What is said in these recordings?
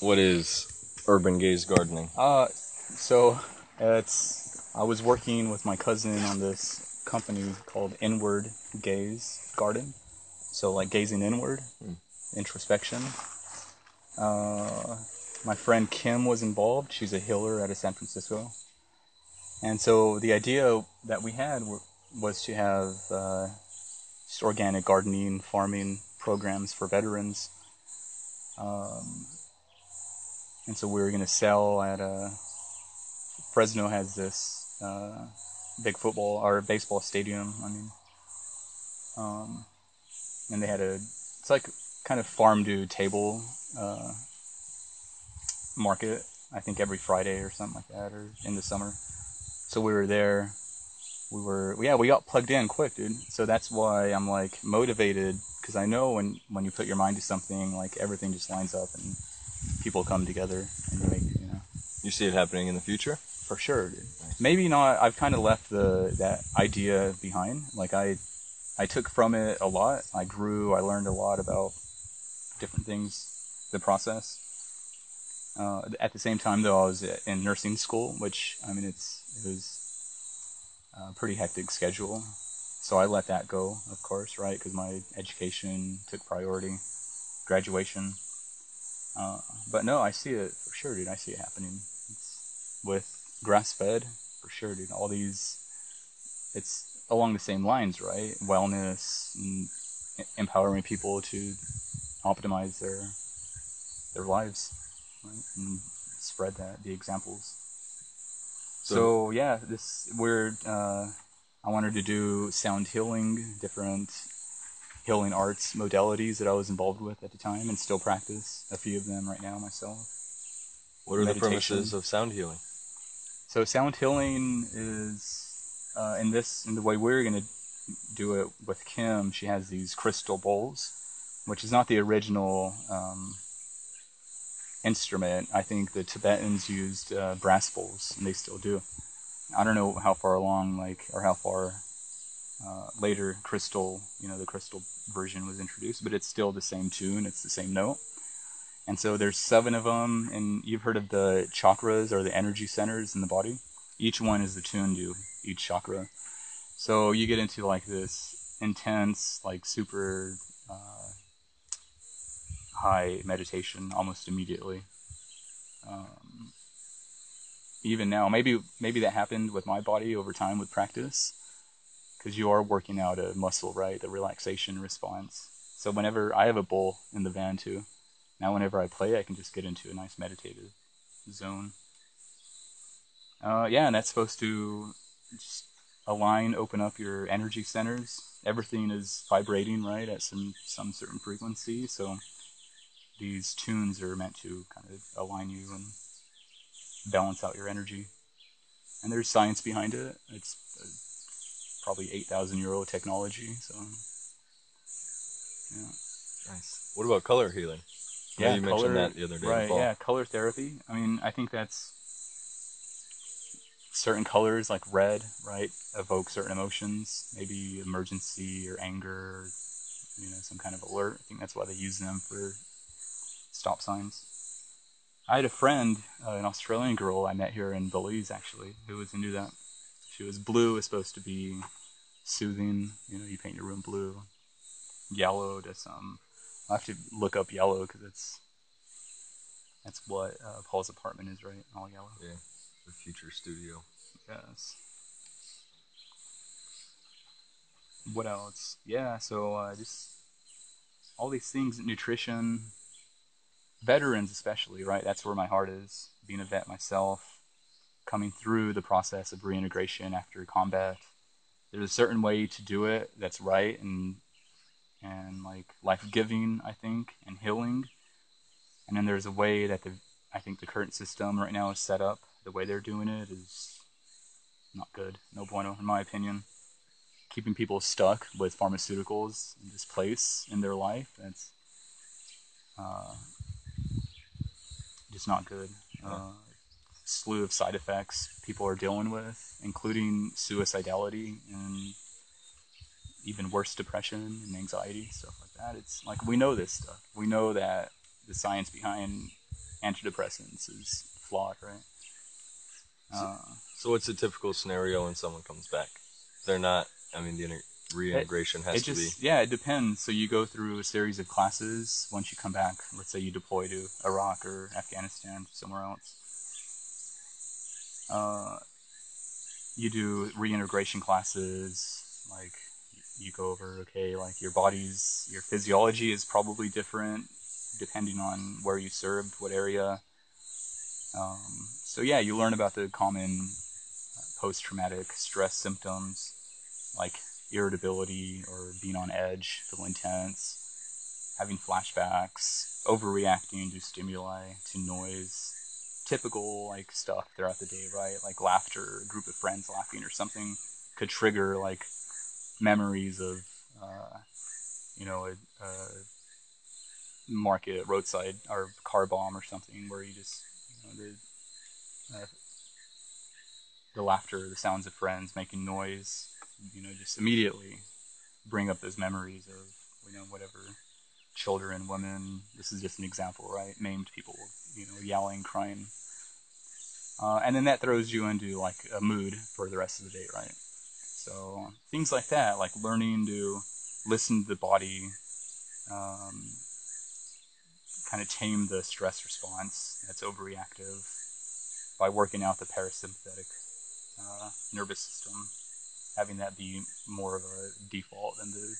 what is inward gaze gardening? Uh, so it's I was working with my cousin on this company called Inward Gaze Garden. So like gazing inward, introspection. Uh, my friend Kim was involved. She's a healer out of San Francisco. And so the idea that we had were, was to have uh, just organic gardening, farming programs for veterans. Um, and so we were going to sell at a Fresno has this uh, big football or baseball stadium. I mean, um, and they had a it's like kind of farm to table uh, market. I think every Friday or something like that, or in the summer. So we were there. We were yeah we got plugged in quick, dude. So that's why I'm like motivated because I know when when you put your mind to something, like everything just lines up and people come together and you make you know. You see it happening in the future? for sure dude. maybe not. I've kind of left the that idea behind. Like i i took from it a lot. I grew. I learned a lot about different things the process. Uh, at the same time though i was in nursing school which i mean it's it was a pretty hectic schedule. So i let that go of course right? Because my education took priority. Graduation uh, but no i see it for sure dude i see it happening it's with Grassfed for sure, dude. All these, it's along the same lines, right? Wellness and empowering people to optimize their their lives, right? And spread that the examples. So, yeah, this we're uh, I wanted to do sound healing, different healing arts modalities that I was involved with at the time, and still practice a few of them right now myself. What are the premises of sound healing? So sound healing is uh, in this in the way we're gonna do it with Kim. She has these crystal bowls, which is not the original um, instrument. I think the Tibetans used uh, brass bowls, and they still do. I don't know how far along, like, or how far uh, later crystal, you know, the crystal version was introduced, but it's still the same tune. It's the same note. And so there's seven of them, and you've heard of the chakras or the energy centers in the body. Each one is attuned to each chakra. So you get into like this intense, like super uh, high meditation almost immediately. Um, even now, maybe maybe that happened with my body over time with practice, because you are working out a muscle, right? The relaxation response. So whenever I have a bowl in the van too, now whenever I play, I can just get into a nice meditative zone. Uh, yeah, and that's supposed to just align, open up your energy centers. Everything is vibrating, right, at some some certain frequency. So these tunes are meant to kind of align you and balance out your energy. And there's science behind it. It's probably 8,000 year old technology. So yeah. Nice. What about color healing? I know you mentioned that the other day. Right, yeah, color therapy. I mean, I think that's certain colors like red, right, evoke certain emotions, maybe emergency or anger, or, you know, some kind of alert. I think that's why they use them for stop signs. I had a friend, uh, an Australian girl I met here in Belize actually, who was into that. She was blue is supposed to be soothing. You know, you paint your room blue. Yellow to some. I have to look up yellow because it's that's what uh, Paul's apartment is, right? All yellow. Yeah. The future studio. Yes. What else? Yeah, so uh, just all these things, nutrition, veterans especially, right? That's where my heart is. Being a vet myself, coming through the process of reintegration after combat. There's a certain way to do it that's right and and like life giving, I think, and healing. And then there's a way that the I think the current system right now is set up. The way they're doing it is not good. No bueno, in my opinion. Keeping people stuck with pharmaceuticals in this place in their life, that's uh, just not good. Uh, slew of side effects people are dealing with, including suicidality and even worse depression and anxiety, stuff like that. It's like we know this stuff. We know that the science behind antidepressants is flawed, right? Uh, So what's a typical scenario when someone comes back? They're not. I mean, the inter- reintegration has it to just be. yeah, it depends. So you go through a series of classes once you come back. Let's say you deploy to Iraq or Afghanistan, somewhere else. Uh, you do reintegration classes. Like you go over, okay, like your body's your physiology is probably different depending on where you served, what area. Um, so yeah, you learn about the common uh, post-traumatic stress symptoms like irritability or being on edge, feeling tense, having flashbacks, overreacting to stimuli, to noise, typical like stuff throughout the day, right? Like laughter, a group of friends laughing or something could trigger like memories of, uh, you know, a, a market, roadside, or car bomb or something where you just, you know, the, uh, the laughter, the sounds of friends making noise, you know, just immediately bring up those memories of, you know, whatever children, women. This is just an example, right? Maimed people, you know, yelling, crying. Uh, and then that throws you into like a mood for the rest of the day, right? So things like that, like learning to listen to the body, um, kind of tame the stress response that's overreactive by working out the parasympathetic uh, nervous system, having that be more of a default than the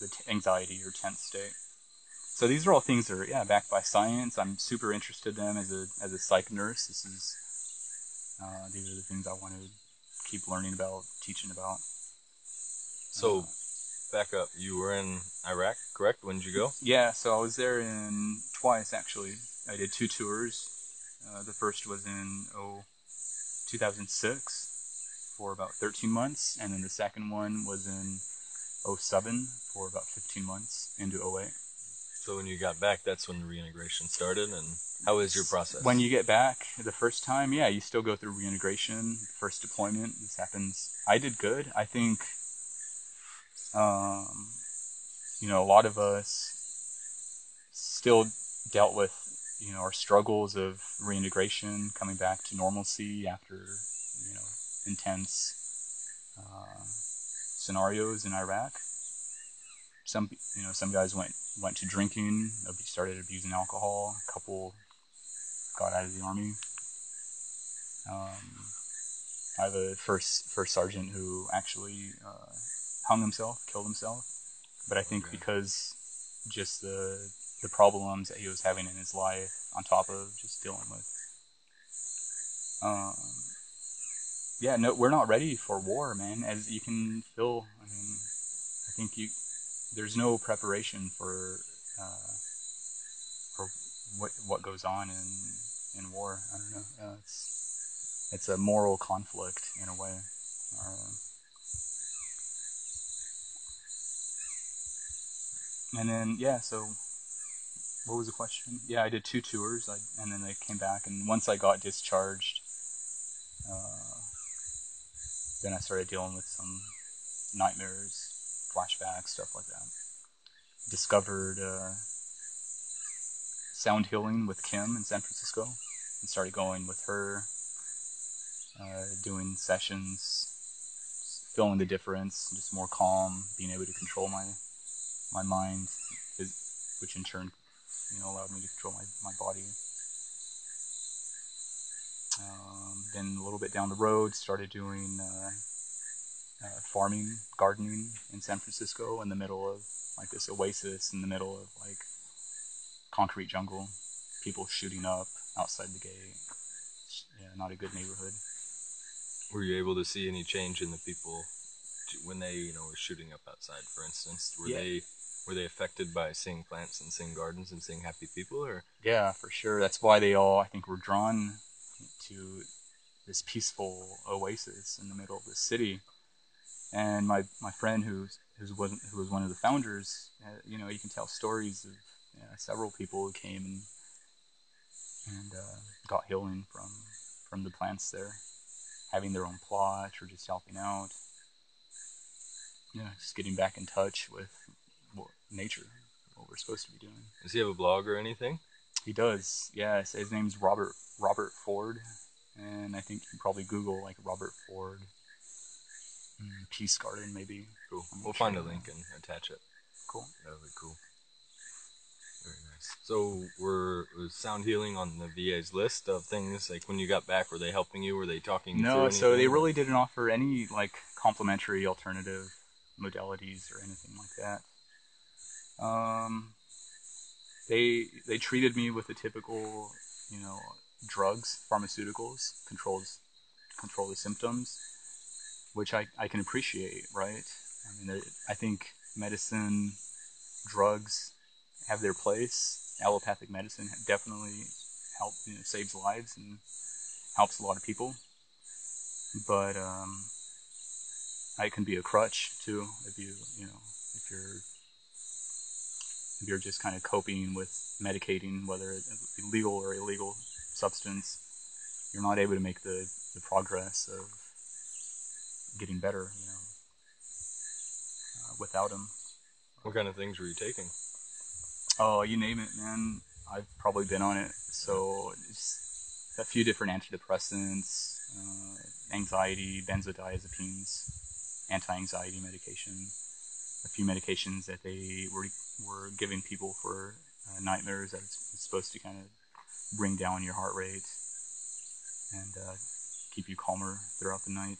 the anxiety or tense state. So these are all things that are yeah backed by science. I'm super interested in them as a as a psych nurse. This is uh, these are the things I want to keep learning about, teaching about. So, Uh, back up. You were in Iraq, correct? When did you go? Yeah, so I was there in twice actually. I did two tours. Uh, the first was in oh, 2006 for about 13 months, and then the second one was in 07 for about 15 months into 08. So when you got back, that's when reintegration started. And how is your process? When you get back the first time, yeah, you still go through reintegration, first deployment. This happens. I did good. I think, um, you know, a lot of us still dealt with, you know, our struggles of reintegration, coming back to normalcy after, you know, intense uh, scenarios in Iraq. Some, you know, some guys went went to drinking, started abusing alcohol. A couple got out of the army. Um, I have a first first sergeant who actually uh, hung himself, killed himself. But I think Okay. because just the the problems that he was having in his life, on top of just dealing with. Um, yeah, no, we're not ready for war, man. As you can feel, I mean, I think you there's no preparation for uh, for what what goes on in in war. I don't know. Uh, it's it's a moral conflict in a way. Uh, and then yeah, so what was the question? Yeah, I did two tours, I, and then I came back, and once I got discharged, uh, then I started dealing with some nightmares, flashbacks, stuff like that. Discovered uh, sound healing with Kim in San Francisco, and started going with her, uh, doing sessions, feeling the difference, just more calm, being able to control my my mind, which in turn, you know, allowed me to control my, my body. Um, then a little bit down the road, started doing uh, uh, farming, gardening in San Francisco in the middle of like this oasis in the middle of like concrete jungle, people shooting up outside the gate. Yeah, not a good neighborhood. Were you able to see any change in the people when they, you know, were shooting up outside, for instance? Were Yeah. they were they affected by seeing plants and seeing gardens and seeing happy people, or Yeah, for sure. That's why they all, I think, were drawn to this peaceful oasis in the middle of the city. And my, my friend, who who was who was one of the founders, uh, you know, you can tell stories of uh, several people who came and and uh, got healing from from the plants there, having their own plot or just helping out. Yeah, just getting back in touch with nature, what we're supposed to be doing. does he have a blog or anything? He does. Yeah, his, his name's Robert Robert Ford, and I think you can probably Google like Robert Ford mm, Peace Garden maybe. Cool. I'm We'll find a link and attach it. Cool. That'll be cool. Very nice. So, were was sound healing on the VA's list of things? Like when you got back, were they helping you? Were they talking? No, so they really didn't offer any like complementary alternative modalities or anything like that. Um, they they treated me with the typical, you know, drugs, pharmaceuticals, controls control the symptoms, which I, I can appreciate, right? I mean, I think medicine, drugs have their place. Allopathic medicine definitely help you know, saves lives and helps a lot of people but um, it can be a crutch too if you you know if you're if you're just kind of coping with medicating whether it's legal or illegal substance you're not able to make the, the progress of getting better you know uh, without him. What kind of things were you taking? Oh, you name it, man. I've probably been on it. So it's a few different antidepressants, uh, anxiety, benzodiazepines, anti-anxiety medication, a few medications that they were were giving people for uh, nightmares that it's supposed to kind of bring down your heart rate and uh, keep you calmer throughout the night.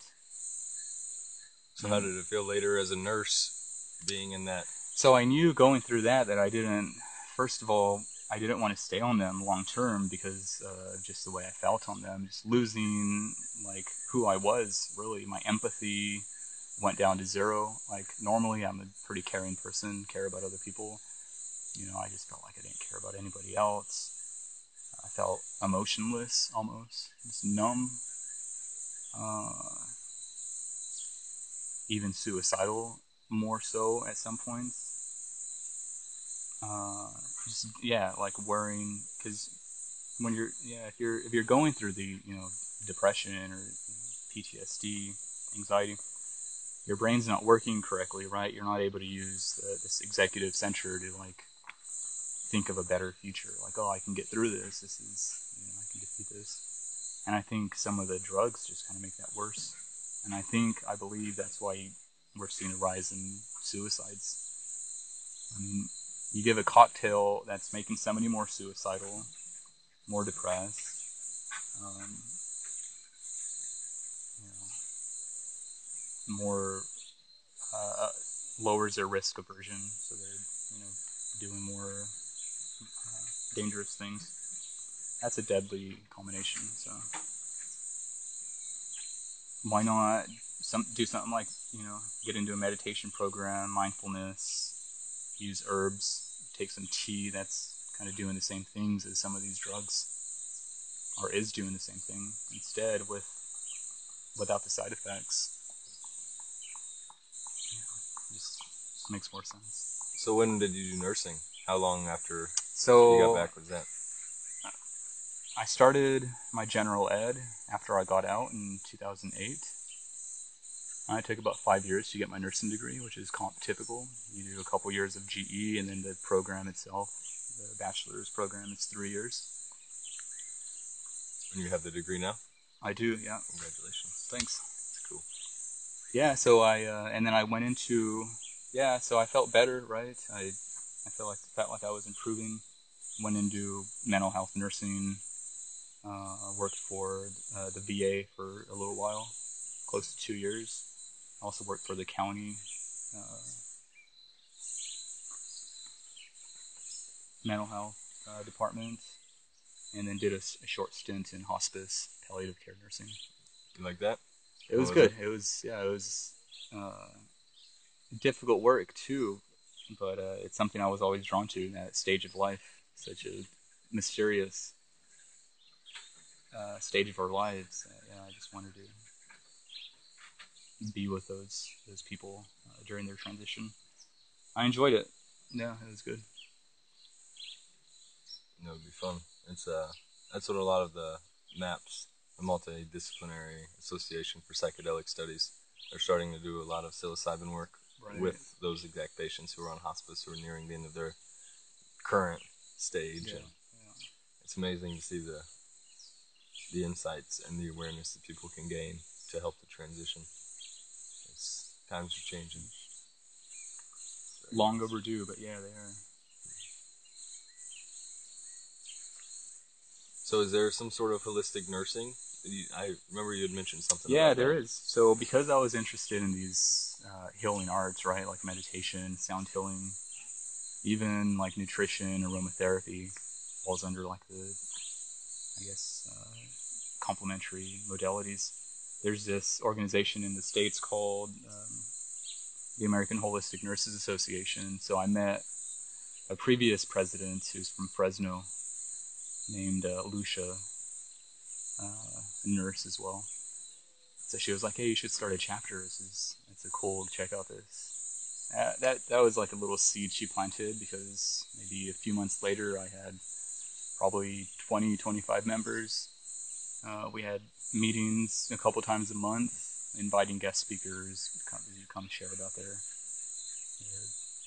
So, how did it feel later as a nurse, being in that? So I knew going through that that I didn't. First of all, I didn't want to stay on them long term because uh, just the way I felt on them, just losing like who I was. Really, my empathy went down to zero. Like normally, I'm a pretty caring person, care about other people. You know, I just felt like I didn't care about anybody else. I felt emotionless, almost just numb. Uh, even suicidal more so at some points. Uh, just yeah, like worrying because when you're yeah if you're if you're going through the you know depression or PTSD, anxiety, your brain's not working correctly, right? You're not able to use the, this executive center to like think of a better future. Like oh, I can get through this. This is you know I can defeat this. And I think some of the drugs just kind of make that worse. And I think I believe that's why we're seeing a rise in suicides. I mean, you give a cocktail that's making somebody more suicidal, more depressed, um, more uh, lowers their risk aversion, so they're you know doing more uh, dangerous things. That's a deadly combination. So why not some do something like you know get into a meditation program, mindfulness, use herbs, take some tea. That's kind of doing the same things as some of these drugs, or is doing the same thing instead with without the side effects. Yeah, just, just makes more sense. So, when did you do nursing? How long after So you got back was that? I started my general ed after I got out in 2008. I took about five years to get my nursing degree, which is typical. You do a couple years of GE, and then the program itself, the bachelor's program, is three years. And you have the degree now? I do, yeah. Congratulations. Thanks. That's cool. Yeah, so I uh, and then I went into yeah, so I felt better, right? I I felt like felt like I was improving. Went into mental health nursing. Uh, worked for uh, the VA for a little while, close to two years. Also worked for the county uh, mental health uh, department, and then did a short stint in hospice palliative care nursing. You like that? It was was good. It? was yeah, it was uh, difficult work too, but uh, it's something I was always drawn to in that stage of life, such a mysterious uh, stage of our lives. Uh, yeah, I just wanted to be with those those people uh, during their transition. I enjoyed it. Yeah, it was good. It would be fun. It's uh, that's what a lot of the MAPS, the Multidisciplinary Association for Psychedelic Studies, are starting to do a lot of psilocybin work Right. with those exact patients who are on hospice who are nearing the end of their current stage. Yeah, And it's amazing to see the the insights and the awareness that people can gain to help the transition. It's times are changing. Long overdue, but yeah, they are. So, is there some sort of holistic nursing? I remember you had mentioned something. Yeah, there that. is. So because I was interested in these uh, healing arts, right, like meditation, sound healing, even like nutrition, aromatherapy, falls under like the, I guess, uh, complementary modalities. There's this organization in the states called um, the American Holistic Nurses Association. So I met a previous president who's from Fresno, named uh, Lucia, uh, a nurse as well. So she was like, "Hey, you should start a chapter. This is it's a cool. Check out this." Uh, that that was like a little seed she planted because maybe a few months later, I had probably 20, 25 members. Uh, we had meetings a couple times a month, inviting guest speakers to come, to come share about their, their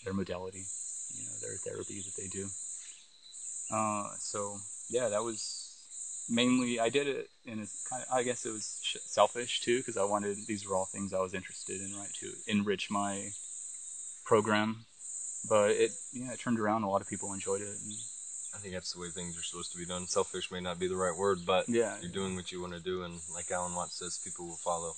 their modality, you know, their therapy that they do. Uh, so yeah, that was mainly I did it in a kind of I guess it was sh- selfish too because I wanted these were all things I was interested in right to enrich my program, but it yeah it turned around a lot of people enjoyed it and I think that's the way things are supposed to be done. Selfish may not be the right word, but yeah you're doing what you want to do, and like Alan Watts says, people will follow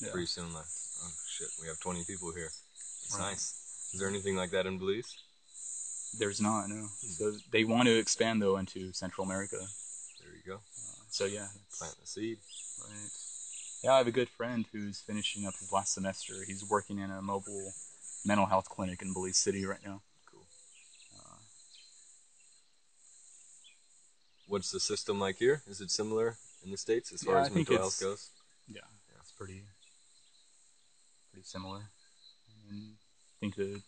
yeah. pretty soon. Like, oh shit, we have 20 people here. It's Right. nice. Is there anything like that in Belize? there's not no so they want to expand though into Central America There you go. uh, so yeah Plant the seed. Right. Yeah, I have a good friend who's finishing up his last semester. He's working in a mobile mental health clinic in Belize City right now. Cool. Uh, What's the system like here? Is it similar in the states as far Yeah, as I mental health goes? yeah, yeah, it's pretty pretty similar. I mean, I think the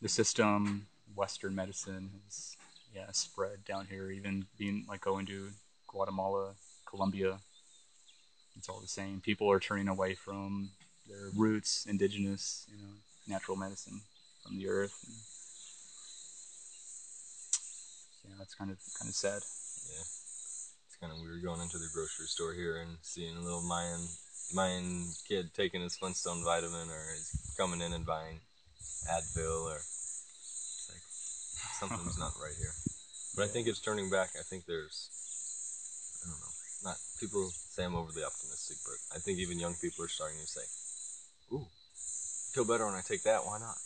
the system, Western medicine, has yeah spread down here. Even being like going to Guatemala, Colombia, it's all the same. People are turning away from their roots, indigenous, you know, natural medicine from the earth. And, yeah, that's kind of kind of sad. Yeah. It's kind of weird going into the grocery store here and seeing a little Mayan Mayan kid taking his Flintstone vitamin, or he's coming in and buying Advil, or it's like something's not right here. But I think it's turning back. I think there's, I don't know, not people say I'm overly optimistic, but I think even young people are starting to say, "Ooh, I feel better when I take that. Why not?"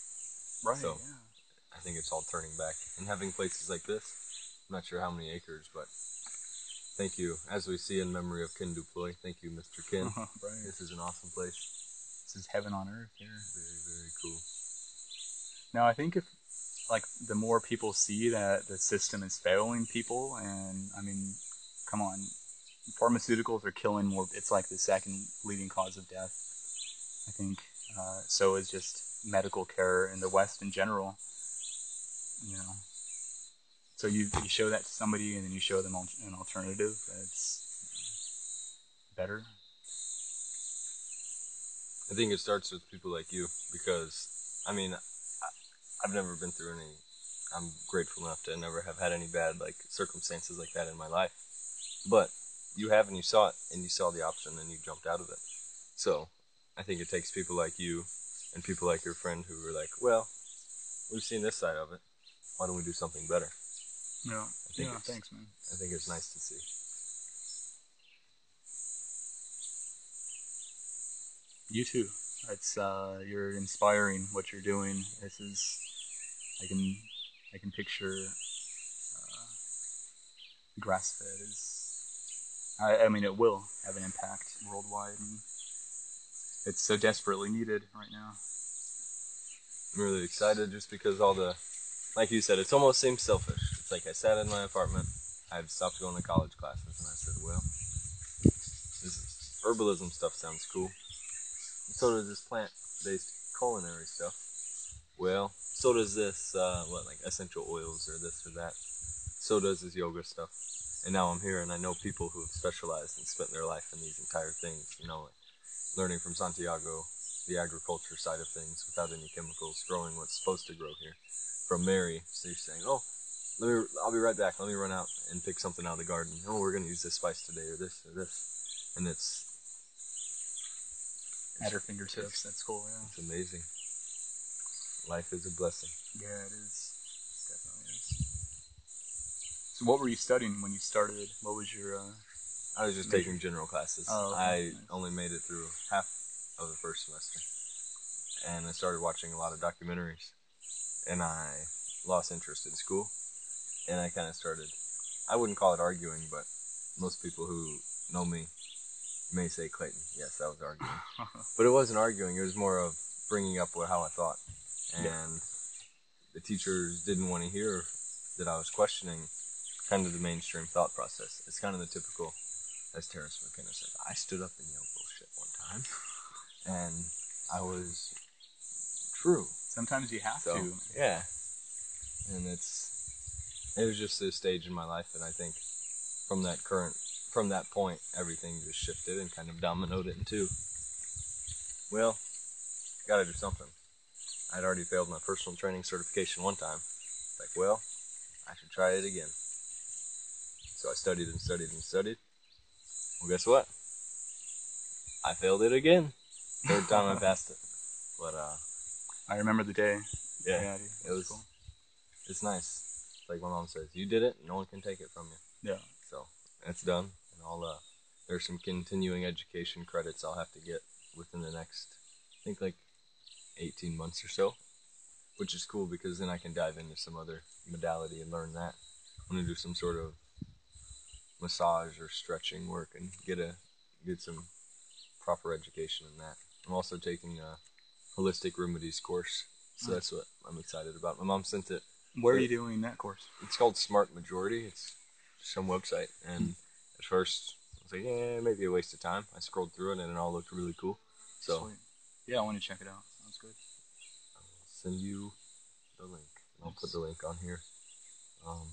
Right. So- yeah. I think it's all turning back and having places like this. I'm not sure how many acres, but thank you. As we see in memory of Ken Duploy, thank you, Mr. Ken. right. This is an awesome place. This is heaven on earth here. Very, very cool. Now, I think if, like, the more people see that the system is failing people, and I mean, come on, pharmaceuticals are killing more. It's like the second leading cause of death. I think uh, so is just medical care in the West in general. You know, so you you show that to somebody, and then you show them an alternative that's better. I think it starts with people like you because, I mean, I've never been through any. I'm grateful enough to never have had any bad like circumstances like that in my life. But you have and you saw it and you saw the option and you jumped out of it. So I think it takes people like you and people like your friend who are like, well, we've seen this side of it. Why don't we do something better? Yeah. think yeah. it's- Thanks, man. I think it's nice to see. You too. It's uh, you're inspiring what you're doing. This is I can I can picture uh, Grassfed is I, I mean it will have an impact worldwide and it's so desperately needed right now. I'm really excited just because all the, like you said, it almost seems selfish. Like I sat in my apartment, I had stopped going to college classes, and I said, well, this herbalism stuff sounds cool. So does this plant-based culinary stuff. Well, so does this, uh, what, like essential oils or this or that. So does this yoga stuff. And now I'm here and I know people who have specialized and spent their life in these entire things, you know, like learning from Santiago the agriculture side of things without any chemicals, growing what's supposed to grow here. From Mary, so you're saying, oh, let me. I'll be right back. Let me run out and pick something out of the garden. Oh, we're gonna use this spice today, or this, or this, and it's At her fingertips. That's cool. Yeah. it's amazing. Life is a blessing. Yeah, it is. Definitely is. So, what were you studying when you started? What was your? Uh, I was just Major. taking general classes. Oh, okay, I nice. only made it through half of the first semester, and I started watching a lot of documentaries, and I lost interest in school, and I kind of started. I wouldn't call it arguing, but most people who know me may say Klayton. Yes, that was arguing, but it wasn't arguing. It was more of bringing up what, how I thought, and Yeah. the teachers didn't want to hear that I was questioning kind of the mainstream thought process. It's kind of the typical, as Terence McKenna said, I stood up and yelled bullshit one time, and I was true. Sometimes you have So to. yeah, and it's it was just this stage in my life, and I think from that current from that point, everything just shifted and kind of dominoed it into. Well, gotta do something. I'd already failed my personal training certification one time. Like, well, I should try it again. So I studied and studied and studied. Well, guess what? I failed it again. Third time I passed it. But uh, I remember the day. yeah, dude, it was. cool. It's nice. Like my mom says, you did it. No one can take it from you. Yeah. So that's done, and I'll. Uh, there's some continuing education credits I'll have to get within the next, I think like, 18 months or so, which is cool because then I can dive into some other modality and learn that. I'm gonna do some sort of massage or stretching work and get a get some proper education in that. I'm also taking a holistic remedies course, so that's what I'm excited about. My mom sent it Where are you doing that course? it's called Smart Majority. It's some website, and at first I was like, yeah, maybe a waste of time. I scrolled through it, and it all looked really cool. So Sweet. Yeah, I want to check it out. Sounds good. I'll send you the link. I'll put the link on here. Um,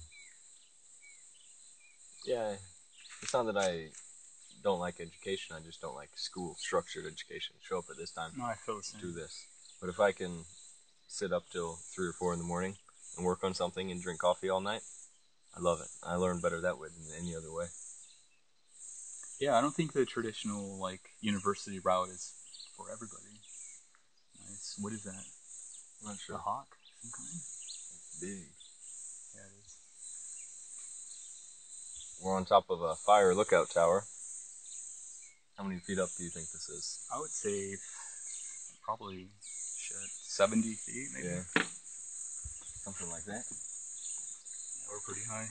yeah, it's not that I don't like education. I just don't like school structured education. Show up at this time, No, I feel the same. do this. But if I can sit up till three or four in the morning and work on something and drink coffee all night, I love it. I learn better that way than any other way. Yeah, I don't think the traditional like university route is for everybody. Nice. What is that? I'm not A sure. hawk? Some kind? Big. Yeah, it is. We're on top of a fire lookout tower. How many feet up do you think this is? I would say probably shit, seventy feet, maybe. Yeah. Something like that. Or pretty high.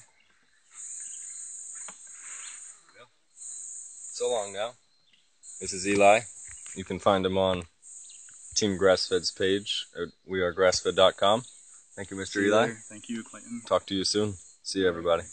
So long now. This is Eli. You can find him on Team Grassfed's page at wearegrassfed.com. Thank you, Mr. See Eli. later. Thank you, Klayton. Talk to you soon. See you, everybody.